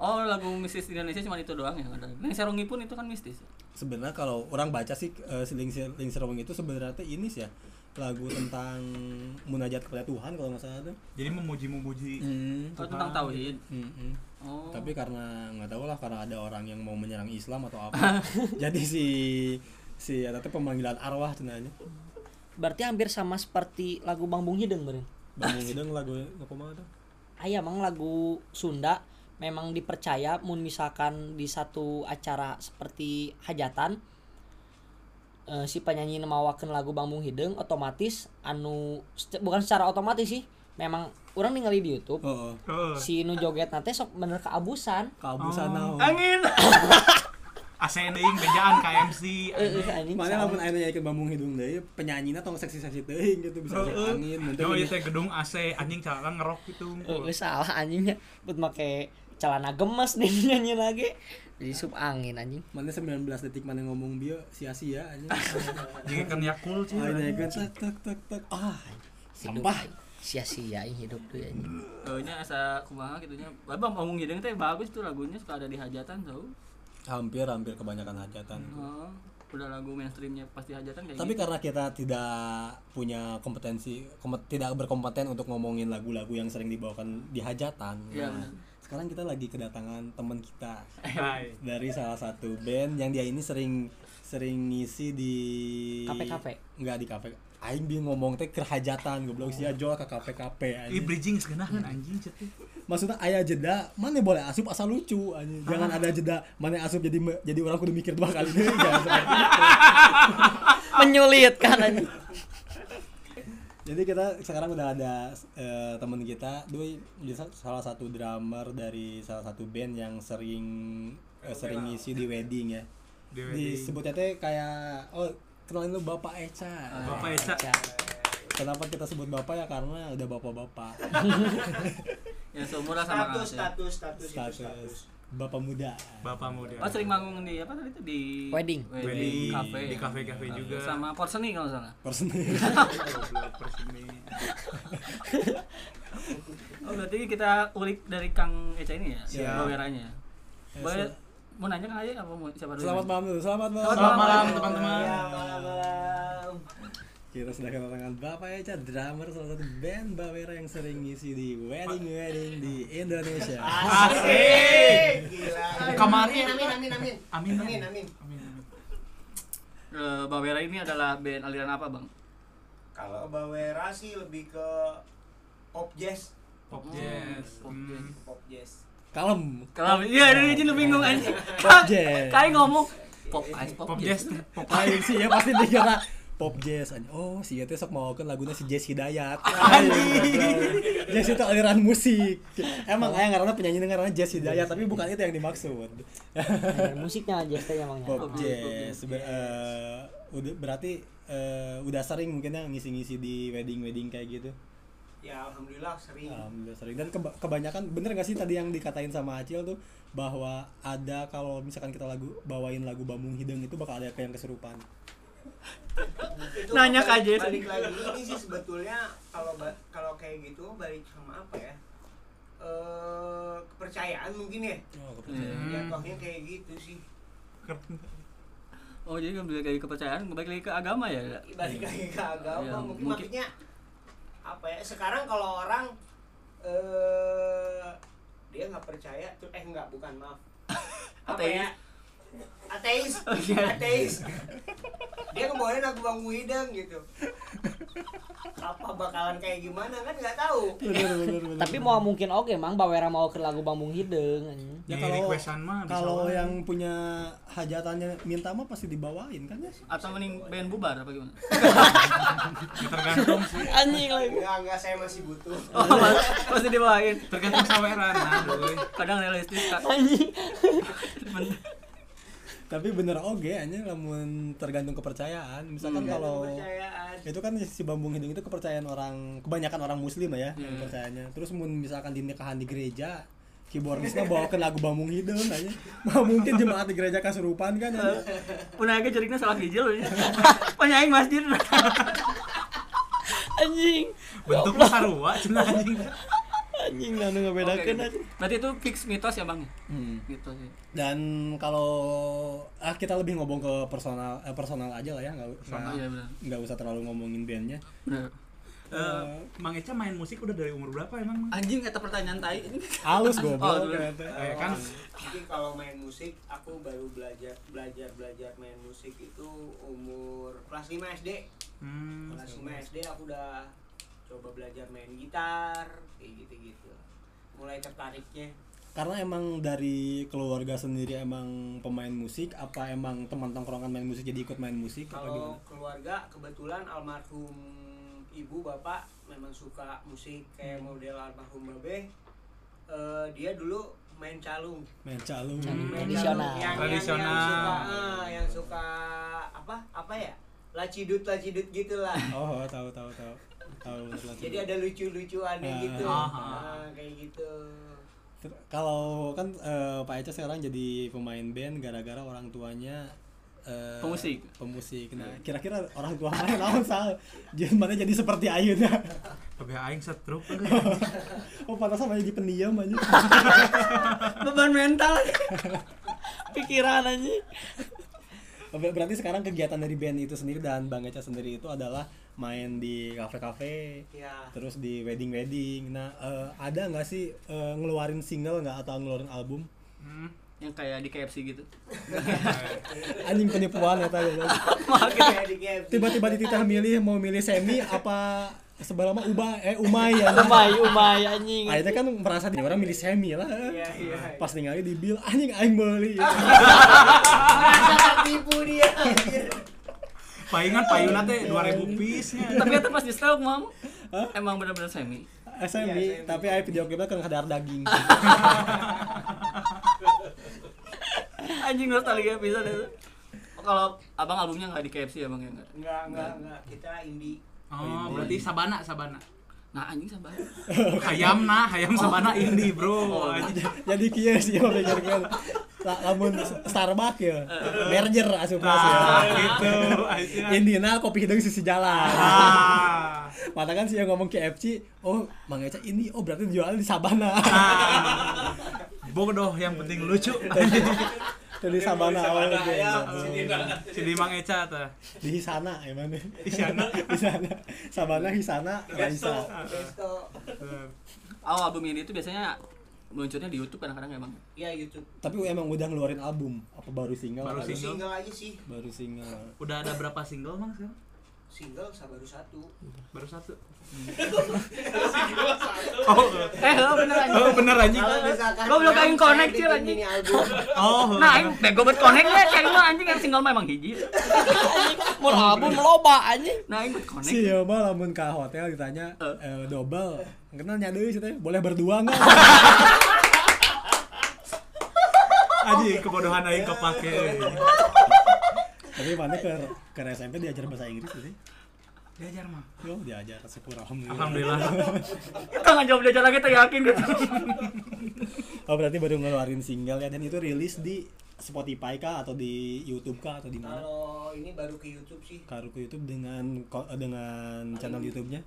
Oh lagu mistis di Indonesia cuma itu doang yang ada. Neng Serungi pun itu kan mistis. sebenarnya kalau orang baca sih uh, si Ling Ling Seroweng itu sebenarnya teh ini sih ya lagu tentang munajat kepada Tuhan kalau nggak salah tuh. Jadi memuji-memuji. Hmm. Oh tentang tauhid. Mm-mm. Oh. Tapi karena nggak tahu lah karena ada orang yang mau menyerang Islam atau apa. jadi si si ada tuh pemanggilan arwah cenanya. Berarti hampir sama seperti lagu Bang Bung Hideng beren. Bangun hidung lagu kumaha tuh? Aya mang lagu Sunda memang dipercaya mun misalkan di satu acara seperti hajatan eh, si penyanyi nemawakeun lagu Bang Bung Hideng otomatis anu bukan secara otomatis sih memang orang ningali di YouTube Oh, oh. Heeh. si nu joget nate sok bener keabusan Keabusan naon. Angin. ACN deing bejaan KMC. Eh, eh, anjing, Mana lamun aya nyanyikeun bambung hidung deui, penyanyina tong seksi-seksi teuing gitu bisa Heeh. angin. gini. ieu teh gedung AC anjing cara ngerok gitu. Eh, eh, salah anjingnya buat make celana gemes nih nyanyi lagi jadi sup angin anjing Mana 19 detik mana ngomong bio sia-sia anjing. Jadi kan Yakul sih. Ah, ini kan tak tak tak tak. Ah, sampah. sia-sia ini hidup tuh ya anjing. Oh nya asa kumaha gitu nya. Bang Bang Hideng teh bagus tuh lagunya suka ada di hajatan tau. Hampir hampir kebanyakan hajatan. Oh, udah lagu mainstreamnya pasti hajatan kayak Tapi gitu. karena kita tidak punya kompetensi, kom- tidak berkompeten untuk ngomongin lagu-lagu yang sering dibawakan di hajatan. Nah, benar. Sekarang kita lagi kedatangan teman kita Hai. dari salah satu band yang dia ini sering sering ngisi di Kafe-kafe? Enggak di kafe. Aing bingung ngomong teh kerhajatan goblok sia jual ke kafe-kafe anjing. bridging segenahkeun anjing. Maksudnya aya jeda, mana boleh asup asal lucu anjing. Jangan ada jeda, mana asup jadi jadi orang kudu mikir dua kali deh. Jangan seperti itu. menyulitkan anjing Jadi kita sekarang udah ada eh, teman kita, sa- salah satu drummer dari salah satu band yang sering eh, sering ngisi di wedding ya. Di wedding. Disebutnya teh kayak oh kenalin lu Bapak Eca. Bapak Eca. Kenapa kita sebut Bapak ya karena udah bapak-bapak. Ya seumuran sama status Aceh. status status itu status status bapak muda. Bapak muda. Oh sering manggung di apa tadi tuh di Wedding. Wedding. cafe. Di kafe-kafe juga. Sama Porseni kalau salah. Personil. Goblok perseni. Oh berarti kita ulik dari Kang Eca ini ya, Siap. baweranya. Ya, Boleh sel- mau nanya Kang Aja apa mau siapa dulu? Selamat malam dulu, selamat malam. Selamat malam teman-teman. malam malam Kita sudah kedatangan Bapak Eca, drummer salah satu band Bawera yang sering ngisi di wedding-wedding di Indonesia. asik gila Kemarin amin amin amin Amin. amin amin Amin. Eh, Bawera ini adalah band aliran apa bang? kalau Bawera sih lebih ke pop jazz Pop jazz. pop Hmm. jazz. pop jazz Kalem. Kalau iya dari izin lu bingung anjing. Pop jazz. Kayak ngomong pop ice pop, Pop jazz. jazz. Pop Aing sih ya pasti dikira pop jazz anjing. Oh, si teh sok mau lagunya si Jazz Hidayat. Anjing. Jazz itu aliran musik. Emang aya ngaranna penyanyi ngaranna Jazz Hidayat, tapi bukan itu yang dimaksud. Musiknya aja teh emangnya Pop Pop jazz. jazz. Ber- eh, udah berarti eh, udah sering mungkin ya ngisi-ngisi di wedding-wedding kayak gitu. ya alhamdulillah sering Alhamdulillah sering dan keba- kebanyakan bener gak sih tadi yang dikatain sama Acil tuh bahwa ada kalau misalkan kita lagu bawain lagu Bambung Hideng itu bakal ada kayak yang kesurupan. Itu Nanya balik- Ajay. balik lagi. Ini sih sebetulnya kalau kalau kayak gitu balik sama apa ya? Eh kepercayaan mungkin ya. Oh, kepercayaan. ya tohnya kayak gitu sih. Oh jadi kembali lagi kepercayaan, kembali lagi ke agama ya? balik lagi ke agama Ya, mungkin, mungkin- maksudnya apa ya? Sekarang kalau orang eh dia nggak percaya tuh eh nggak bukan maaf. Apa ya ateis ateis dia ngebawain lagu bang Wideng gitu apa bakalan kayak gimana kan nggak tahu Bener, bener, bener. tapi mau mungkin oke mang bawera mau ke lagu Bambung Hideng ya kalau requestan mah bisa kalau yang punya hajatannya minta mah pasti dibawain kan ya? Atau mending band bubar apa gimana? Tergantung sih. anjing lagi enggak enggak saya masih butuh Oh, pasti dibawain. Tergantung saweran nah. Kadang realistis Kak. anjing Tapi bener oge aja lamun tergantung kepercayaan. Misalkan Hmm. kalau itu kan si Bambung Hideng itu kepercayaan orang kebanyakan orang muslim ya Hmm. kepercayaannya. Terus mun misalkan di nikahan di gereja keyboardisnya bawakan lagu Bambung Hideng aja. Mah mungkin jemaat di gereja kesurupan kan ya. Punah ge cerikna salah hijau ya. Penyaing masjid. anjing Bentuknya sarua cenah anjing. Anjing nah nu ngabedakeun Oke, anjing. berarti itu fix mitos ya bang Hmm. gitu sih Dan kalau ah kita lebih ngomong ke personal eh, personal aja lah ya, nggak oh iya benar nggak usah terlalu ngomongin bandnya. benar Eh, Mang Eca main musik udah dari umur berapa emang? Mang? anjing kata pertanyaan tai ini Halus Oh, goblok. dulu. ternyata. Eh, kan Jadi kalau main musik, aku baru belajar belajar belajar main musik itu umur kelas 5 SD. hmm, Kelas 5 SD aku udah coba belajar main gitar, kayak gitu-gitu. Mulai tertariknya. Karena emang dari keluarga sendiri emang pemain musik, apa emang teman tongkrongan main musik jadi ikut main musik Kalau keluarga kebetulan almarhum ibu bapak memang suka musik kayak model almarhum babe. Eh, dia dulu main calung. Main calung. Calung. Main Tradisional. calung. Yang, Tradisional. Yang, yang suka, eh, yang suka apa? Apa ya? Lacidut lacidut gitulah. Oh, tahu tahu tahu. Tahu. Jadi ada lucu-lucuannya Ah. gitu. Nah, kayak gitu. Kalau kan eh, Pak Eca sekarang jadi pemain band gara-gara orang tuanya eh, Pemusik. Pemusik. Nah, kira-kira orang tua mana naon sal? Mana jadi seperti Ayeuna. tapi aing setruk oh, pantas sama jadi pendiam aja. beban mental pikiran anjing Ber- Berarti sekarang kegiatan dari band itu sendiri dan Bang Eca sendiri itu adalah main di kafe-kafe, Ya. terus di wedding-wedding. Nah, eh, ada nggak sih eh, ngeluarin single nggak atau ngeluarin album? hmm. yang kayak di KFC gitu Anjing penipuan ya tadi. Di. Tiba-tiba dititah milih mau milih semi apa sebelah mah ubah eh umay ya. umay umay anjing Akhirnya kan merasa dia orang milih semi lah. Iya, iya. Pas tinggalnya di bil anjing aing beli. Merasa tertipu dia. Palingan payuna teh 2000 piece nya tapi itu pas di stel mam emang benar-benar semi semi, Iya, semi. tapi aing video klipnya kan kadar daging. anjing nostalgia bisa deh Oh, kalau abang albumnya nggak di KFC ya bang ya nggak Enggak, enggak, enggak. Kita indie. oh berarti sabana sabana nah anjing sabar hayam nah hayam sabana indie bro Jadi kieu sih mah pikir-pikir. La- Lamun Starbucks ya. Merger asup ya. nah gitu aja Indina kopi hidung sisi jalan. ah Mata kan sih yang ngomong KFC, oh Mang Eca ini, oh berarti jualan di Sabana. bodoh yang penting lucu Jadi Sabana awal ya, si Dimang Eca tuh di Hisana emang deh. Isyana Hisana. Sabana Hisana Raisa. Oh album ini tuh biasanya munculnya di YouTube kadang-kadang emang Ya YouTube. Tapi emang udah ngeluarin album apa baru single? Baru single. Single aja sih. Baru single. udah ada berapa single mang sekarang Single baru satu. baru satu eh lo bener anjing oh bener anjing Gua belum kain connect, Cil, anjing. ini album. oh nah aing bego buat connect ya kayak lo anjing yang single mah emang hiji mau album loba anjing nah aing buat connect Si ya mah lamun ka hotel ditanya Eh. eh, double. Kenal nya deui sih teh, boleh berdua enggak? anjing kebodohan aing kepake Tapi mana ke ke SMP diajar bahasa Inggris sih? diajar mah Yo, diajar syukur alhamdulillah. alhamdulillah kita nggak jawab dia lagi tuh yakin gitu Oh, berarti baru ngeluarin single ya dan itu rilis di Spotify kah atau di YouTube kah atau di mana? Kalau ini baru ke YouTube sih. Karu ke YouTube dengan dengan channel YouTube-nya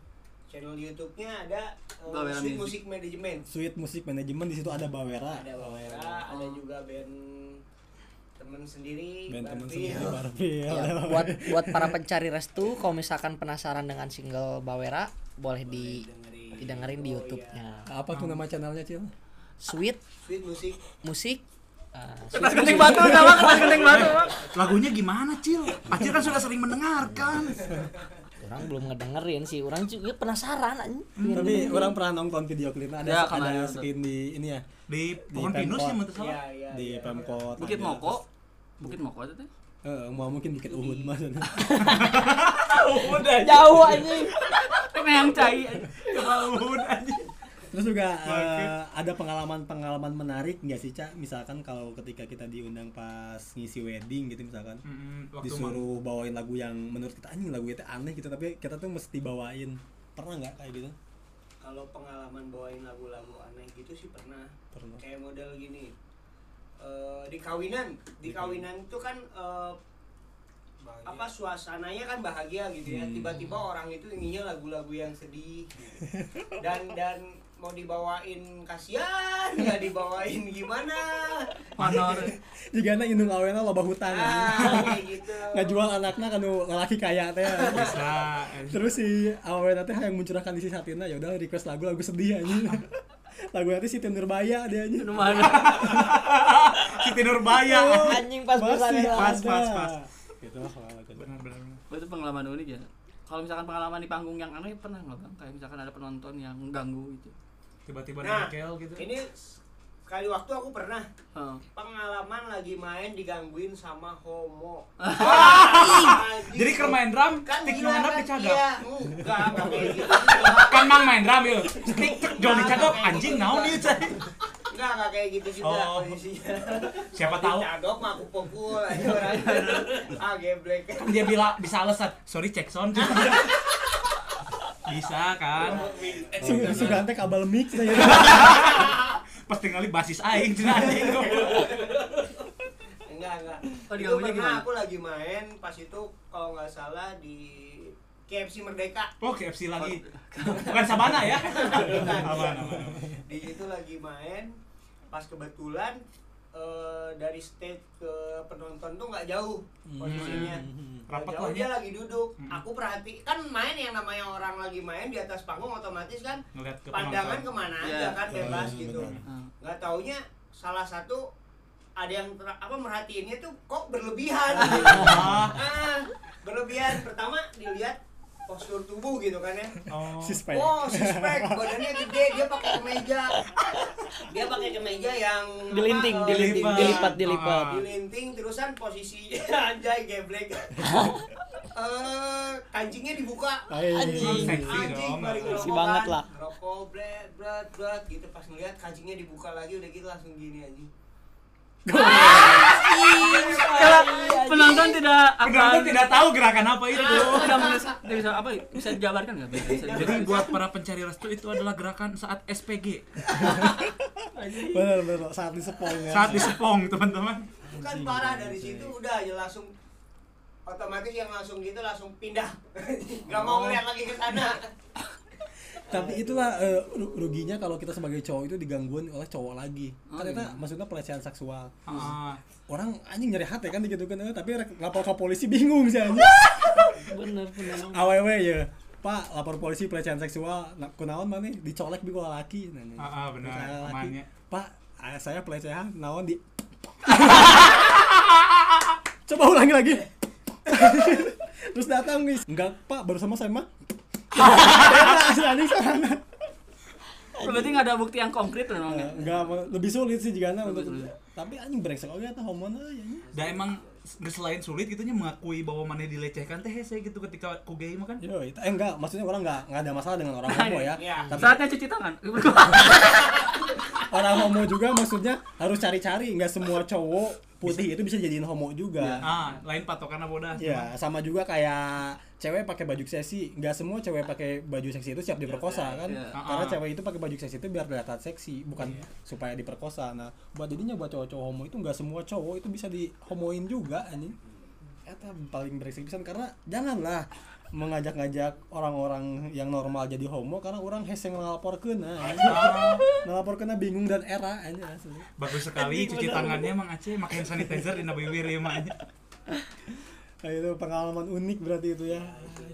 Channel YouTube-nya ada uh, Bawera Sweet Music. Music Management. Sweet Music Management di situ ada Bawera. Ada Bawera, ada juga band temen sendiri, Band temen Barfil. sendiri Barfil. Ya, buat buat para pencari restu kalau misalkan penasaran dengan single Bawera boleh di Dengerin. didengerin di Oh, YouTube-nya Apa tuh nama channelnya, Cil? Sweet Sweet Music. musik uh, kertas genting batu sama kertas genting batu Bang. lagunya gimana cil Acil kan sudah sering mendengarkan orang belum ngedengerin sih orang juga penasaran anjing Tapi orang pernah nonton video klipnya ada Ya, ada kemarin. skin di ini ya di pohon Di pinus Pemkot. ya menurut iya. di. Pemkot. bukit moko bukit moko itu. Teh Eh, mau mungkin Bukit Uhud mas. jauh anjing. Tapi yang cai Tahun anjing. Terus juga eh, ada pengalaman-pengalaman menarik nggak sih Cak? Misalkan kalau ketika kita diundang pas ngisi wedding gitu misalkan. Mm, waktu disuruh bawain lagu yang menurut kita anjing lagu itu aneh gitu tapi kita tuh mesti bawain. Pernah nggak kayak gitu? Kalau pengalaman bawain lagu-lagu aneh gitu sih pernah. pernah. Kayak model gini. Eh, di kawinan, di kawinan itu kan eh, apa suasananya kan bahagia gitu ya. Hmm. Tiba-tiba orang itu inginnya lagu-lagu yang sedih. gitu. Dan dan mau dibawain kasihan nggak dibawain gimana. Honor. Jika na indung awena loba hutang ah gitu. Ngajual anaknya kan ngelaki kaya teh. Terus si awena teh yang mencurahkan isi satina ya udah request lagu lagu sedih aja lagu nanti si Nurbaya dia aja mana? Siti Nurbaya. Anjing pas pisan ya. Pas, pas, pas. gitu benar benar itu. Pengalaman unik ya. Kalau misalkan pengalaman di panggung yang aneh pernah nggak bang. Kayak misalkan ada penonton yang ganggu gitu. Tiba-tiba Nah, gitu. ini sekali waktu aku pernah Heeh. pengalaman lagi main digangguin sama homo. Jadi keur main drum kan stick gila nu kan dicagak iya. Enggak enggak kayak gitu. Kan mang main drum yuk. Stick jol dicagak anjing naon ieu cai enggak enggak kayak gitu juga Oh. posisinya siapa tahu. Dicagok mah aku pukul aja orang. Ah geblek. Kan dia bila bisa alasan sorry cek sound bisa kan? Sudah teh kabel mix ya. pas tinggali basis aing cenah anjing enggak enggak. Oh, itu pernah gimana? aku lagi main pas itu kalau nggak salah di KFC Merdeka. Oh KFC lagi. Bukan sabana ya? Aman aman aman. di situ lagi main pas kebetulan eh, dari stage ke penonton tuh nggak jauh posisinya Nggak Rapat jauh lah dia ya. lagi duduk Hmm. aku perhati kan main yang namanya orang lagi main di atas panggung otomatis kan ngeliat ke pandangan penonton ke mana Iya. aja kan bebas Iya, gitu. Heeh. nggak taunya salah satu ada yang ter- apa merhatiinnya tuh kok berlebihan gitu. Ah, berlebihan pertama dilihat postur tubuh gitu kan ya oh si spek Oh, suspek, badannya gede, dia pakai kemeja. Dia pakai kemeja yang Dilinting, apa, dilinting, Dilipat. dilipat, dilipat. Ah. dilinting terusan posisi anjay geblek. Eh, kancingnya dibuka. Anjing. Seksi dong. balik Seksi rokokan, banget lah. Rokok bret bret bret gitu pas ngeliat kancingnya dibuka lagi udah gitu langsung gini anjing. Kalau penonton tidak akan penonton tidak tahu gerakan apa itu. Tidak bisa, tidak bisa apa ya, bisa dijabarkan nggak? Jadi buat para pencari restu itu adalah gerakan saat SPG bener bener saat di sepong ya. Saat disepong teman-teman. Kan parah dari situ udah aja langsung otomatis yang langsung gitu langsung pindah. Gak mau ngeliat lagi ke sana. Tapi itulah eh, ru- ruginya kalau kita sebagai cowok itu digangguin oleh cowok lagi. Oh, ternyata iya. maksudnya pelecehan seksual. Ah, orang anjing nyari hati kan gitu kan eh, tapi lapor ke polisi bingung sih anjing. Bener, bener. awewe ya pak lapor polisi pelecehan seksual nah, kunaon mana dicolek bi ku laki. Nah. Ah, ah, benar. Misalnya laki, pak ah, saya pelecehan naon di coba ulangi lagi. Terus datang nih. Enggak pak baru sama saya mah berarti nggak ada bukti yang konkret loh memang ya? enggak lebih sulit sih jika untuk tapi anjing brengsek oke atau homona ya dan emang nggak selain sulit gitunya mengakui bahwa mana dilecehkan teh hese gitu ketika ku gay mah kan? Yo, itu, eh enggak, maksudnya orang enggak enggak ada masalah dengan orang homo ya. Iya. Tapi saatnya cuci tangan. Orang homo juga maksudnya harus cari-cari, enggak semua cowok putih itu bisa jadiin homo juga. ah lain patokannya bodas Ya, sama juga kayak cewek pakai baju seksi, enggak semua cewek pakai baju seksi itu siap diperkosa kan? Iya. Karena Ah. cewek itu pakai baju seksi itu biar kelihatan seksi, bukan supaya diperkosa. Nah, buat jadinya buat cowok-cowok homo itu enggak semua cowok itu bisa dihomoin juga anjing. Eta paling berisik pisan karena janganlah mengajak-ngajak orang-orang yang normal jadi homo karena orang hese ngelaporkeun nah. Ah, ngelaporkeun bingung dan era aja asli. bagus sekali cuci tangannya mang Aceh hand sanitizer di nabiwir ya mah Nah, itu pengalaman unik berarti itu ya.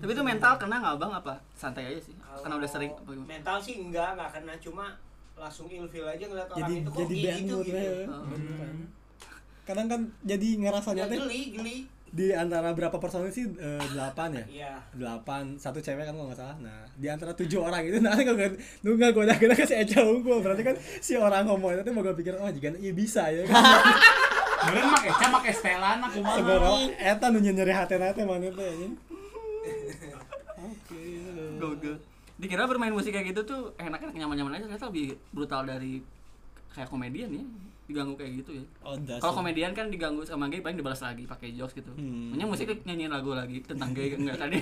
tapi itu mental kena nggak bang apa santai aja sih karena udah sering mental sih enggak enggak kena cuma langsung ilfil aja ngeliat orang Jadi itu kok jadi gitu gitu. ya. Oh. Beneran. Kadang kan jadi ngerasanya Ya, teh geli geli. Di antara berapa personil sih Eh, delapan ya? Iya. delapan. Satu cewek kan kalau nggak salah. Nah di antara tujuh orang itu nanti kalau lu nggak goda goda kasih eca unggul. Berarti kan si orang homo itu mau pikir oh jika iya bisa ya. Kan Meureun mah Eca make setelan aku mah sebenarnya eta nu nyeri hati nate mana teh anjing. oke Go, go. dikira bermain musik kayak gitu tuh enak-enak nyaman-nyaman aja. Ternyata lebih brutal dari kayak komedian ya diganggu kayak gitu ya. Oh kalau komedian kan diganggu sama gay paling dibalas lagi pakai jokes gitu. Hmm. Makanya musik nyanyiin lagu lagi tentang gay enggak kan ya?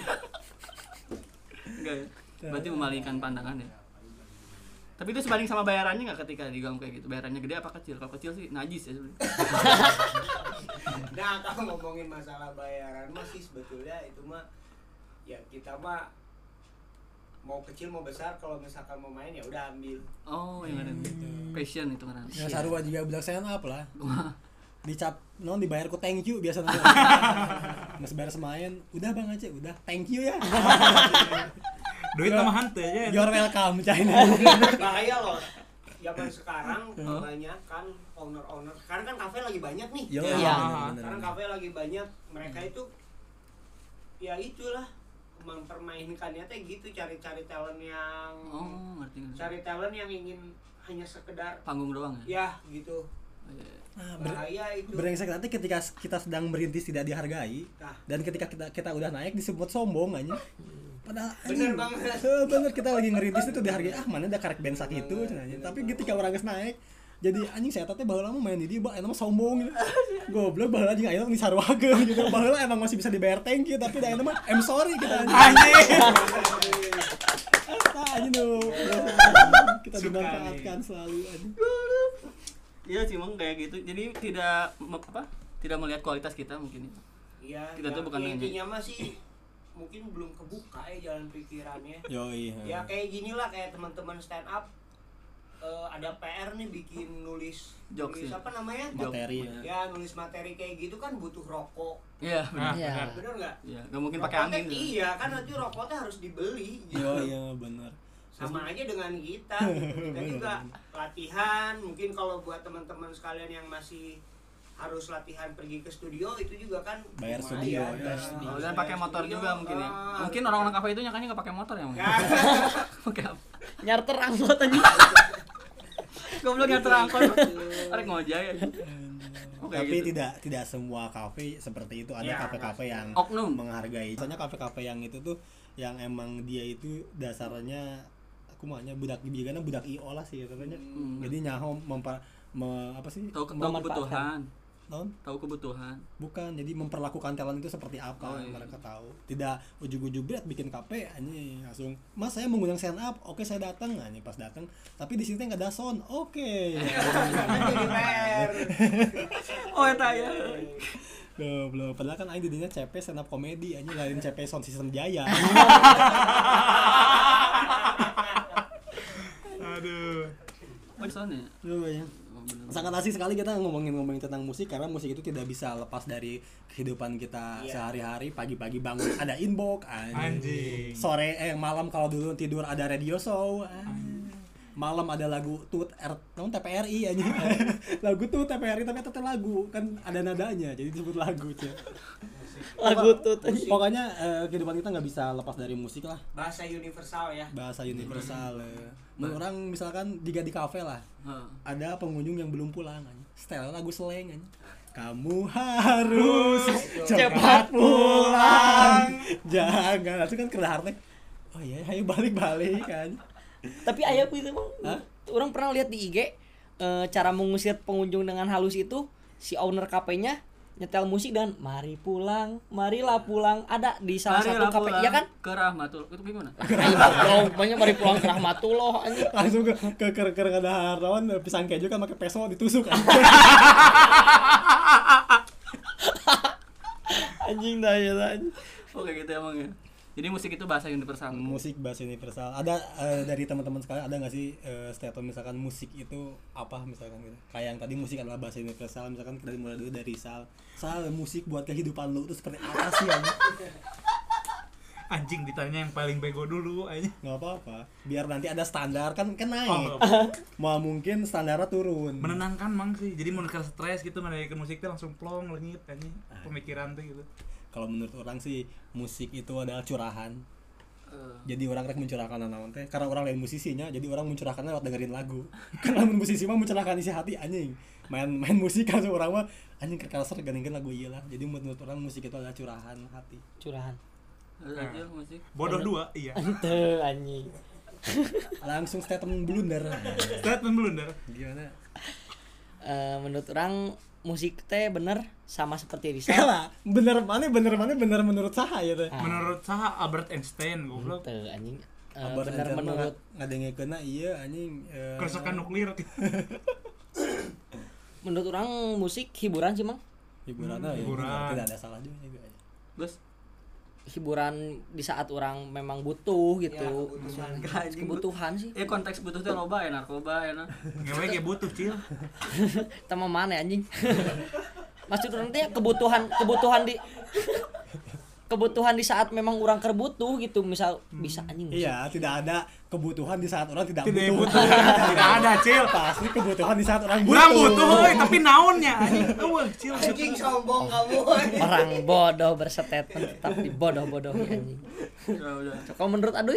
Enggak ya? Berarti memalingkan pandangan ya. Tapi itu sebanding sama bayarannya nggak ketika diganggu kayak gitu? Bayarannya gede apa kecil? Kalau kecil sih najis ya sebenarnya. Nah, kalau ngomongin masalah bayaran mah sih sebetulnya itu mah ya kita mah mau kecil mau besar kalau misalkan mau main ya udah ambil. Oh yang ada passion itu kan Ya sarua juga bilang saya apa lah. Dicap non dibayar ku thank you biasa nanti. Mas bayar semain, udah Bang aja, udah thank you ya. duit sama hantu aja. You're welcome China. bahaya loh. Zaman sekarang kebanyakan owner-owner sekarang kan kafe lagi banyak nih. Iya. bener, sekarang kafe lagi banyak mereka itu ya itulah mempermainkannya teh gitu cari-cari talent yang oh ngerti ngerti cari talent yang ingin hanya sekedar panggung doang ya ya gitu Oh, iya. Nah, ber- bahaya itu brengsek nanti ketika kita sedang merintis tidak dihargai Nah. dan ketika kita kita udah naik disebut sombong aja padahal Bener banget. eh, bener kita lagi ngerintis itu dihargai ah mana ada karek band sakit itu cenanya. tapi ketika orang naik jadi anjing saya teh baheula mah main di dia bah emang sombong gitu. goblok baheula anjing ayeuna disarwakeun gitu. Baheula emang masih bisa dibayar thank you tapi da mah I'm sorry kita anjing. Eta anjing tuh kita dimanfaatkan selalu anjing. Iya sih emang kayak gitu. Jadi tidak apa? Tidak melihat kualitas kita mungkin itu. ya, Kita ya, tuh bukan intinya mah sih mungkin belum kebuka ya jalan pikirannya. Yo iya ya kayak gini lah kayak teman-teman stand up eh, ada PR nih bikin nulis Jokes nulis ya? apa namanya materi ya. ya nulis materi kayak gitu kan butuh rokok Iya, Nah, benar. Iya. benar. nggak Iya, nggak mungkin pakai angin. gitu. iya kan nanti rokoknya harus dibeli gitu. iya bener sama aja dengan kita kita juga latihan mungkin kalau buat teman-teman sekalian yang masih harus latihan pergi ke studio itu juga kan Bayar studio, ya. Bayar Oh, studio. dan pakai motor studio, juga mungkin ya. ah. Mungkin orang-orang kafe itu nyakanya nggak pakai motor ya, mungkin. Ya. Pakai apa? Nyarter angkot aja. Goblok yang terangkut. Arek ngojay aja. Oh, kayak tapi gitu. tidak tidak semua kafe seperti itu ada Ya, kafe-kafe nggak yang Oknum. menghargai soalnya kafe-kafe yang itu tuh yang emang dia itu dasarnya aku maunya budak biasanya budak io lah sih katanya Hmm. jadi nyaho mempa me- apa sih Tahu kebutuhan. Non Tahu kebutuhan. bukan jadi memperlakukan talent itu seperti apa Oh, iya. mereka tahu tidak ujuk-ujuk berat bikin kafe anjing langsung mas saya mengundang stand up oke saya datang anjing pas datang tapi di sini nggak ada sound oke. Oh, eta ya. Goblok, padahal kan aing didinya CP stand up komedi anjing lain CP sound system jaya. aduh Oh, soalnya. Lu. Bener. Sangat asik sekali kita ngomongin-ngomongin tentang musik karena musik itu tidak bisa lepas dari kehidupan kita Iya. sehari-hari. Pagi-pagi bangun ada inbox, anjing. anjing Sore eh malam kalau dulu tidur ada radio show. anjing. Malam ada lagu tut R non TPRI anjing. lagu tut TPRI tapi tetap lagu kan ada nadanya jadi disebut lagu cuy. Lagu tuh tadi. Pokoknya eh, kehidupan kita nggak bisa lepas dari musik lah. bahasa universal ya bahasa universal ya. Menurut orang misalkan jika di kafe lah Heeh. ada pengunjung yang belum pulang aja. Setel lagu seleng aja. Kamu harus cepat pulang. Jangan, itu kan kena hartek. Oh iya, ayo balik-balik kan. Tapi ayah itu emang Hah? orang pernah lihat di IG eh, cara mengusir pengunjung dengan halus itu si owner kafenya nyetel musik dan mari pulang, marilah pulang ada di salah Marilah satu kafe ya kan? Ke Rahmatul. Itu gimana? Ayo dong, banyak mari pulang ke rahmatullah anjing. Langsung ke ke ke, ke ada hartawan pisang keju kan pakai peso ditusuk kan. Anjing dah ya anjing. Kayak gitu emang ya. Jadi musik itu bahasa universal. musik bahasa universal. Ada eh, dari teman-teman sekalian ada nggak sih eh, statement misalkan musik itu apa misalkan gitu. Kayak yang tadi musik adalah bahasa universal misalkan dari mulai dulu dari Sal. Sal musik buat kehidupan lu itu seperti apa sih anjing? anjing ditanya yang paling bego dulu aja nggak apa-apa biar nanti ada standar kan kan naik Oh, mau mungkin standarnya turun menenangkan mang sih jadi mau stres gitu ngedengerin musik tuh langsung plong lengit anjing pemikiran tuh gitu kalau menurut orang sih musik itu adalah curahan. Eh, jadi orang rek mencurahkan naon teh? Karena orang lain musisinya jadi orang mencurahkannya lewat dengerin lagu. Karena mun musisi mah mencurahkan isi hati anjing. Main main musik kan orang mah anjing kerkaser gandengan lagu iya lah. Jadi menurut orang musik itu adalah curahan hati. Curahan. ada aja musik. bodoh dua iya. Ente anjing. langsung statement blunder. Statement blunder. Gimana? Eh, menurut orang musik teh bener sama seperti Rizal. Kalah, bener mana bener mana bener menurut saha ya teh Ah. menurut saya Albert Einstein goblok Ente anjing. Eh, Abad bener menurut ngadengkeunna iya anjing eh, kerusakan nuklir menurut orang musik hiburan sih mang hiburan ya, hiburan. tidak ada salah juga juga Bos, hiburan di saat orang memang butuh gitu Ya, kebutuhan. Kebutuhan sih Eh konteks butuh teh loba ya narkoba ya nah. ngewe kayak butuh cil sama mana anjing maksud orang teh kebutuhan kebutuhan di kebutuhan di saat memang orang kerbutuh gitu misal bisa anjing Iya, tidak ada kebutuhan di saat orang tidak, tidak butuh. butuh tidak ada cil Pasti kebutuhan di saat orang butuh. kurang butuh euy, tapi naonnya anjing cil Anjing sombong kamu. orang bodoh berstatement tapi bodoh-bodohi anjing Udah, udah. kalau menurut ada.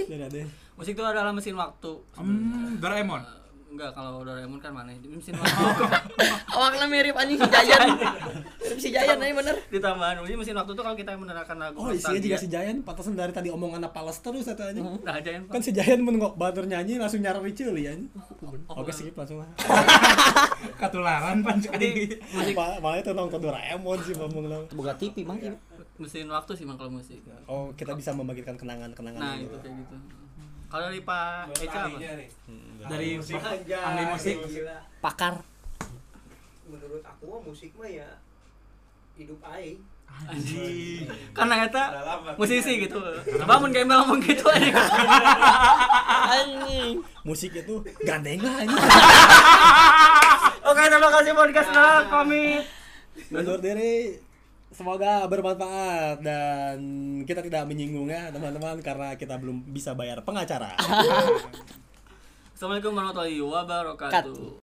Musik itu adalah mesin waktu. hmm, Doraemon Enggak kalau Doraemon kan mana? Mesin waktu. awaknya mirip anjing si Jayan mirip si Jayan aja bener Ditambahan jadi mesin waktu tuh kalau kita mendengarkan lagu Oh, isinya juga si Jayan pantasan dari tadi omongan pales terus eta aja. Nah, aja yang Kan si Jayan mun batur nyanyi langsung nyara Ricili ya. Oh, Oke skip langsung lah. katularan pan Jadi Malah itu nonton Doraemon sih ngomong lah. boga TV mang ieu. mesin waktu sih mang kalau musik. Oh, kita bisa membagikan kenangan-kenangan Nah, gitu. itu kayak gitu. Kalau dari Pak Eca apa? dari musik Anjay, ahli musik gila. pakar Menurut aku mah musik mah ya hidup aing. anjing Karena eta musisi gitu. Coba mun gembel ngomong gitu aja. anjing Musik itu gandengan. Oke, terima kasih podcast kami. Undur diri. Semoga bermanfaat dan kita tidak menyinggung ya teman-teman karena kita belum bisa bayar pengacara. Assalamualaikum warahmatullahi wabarakatuh.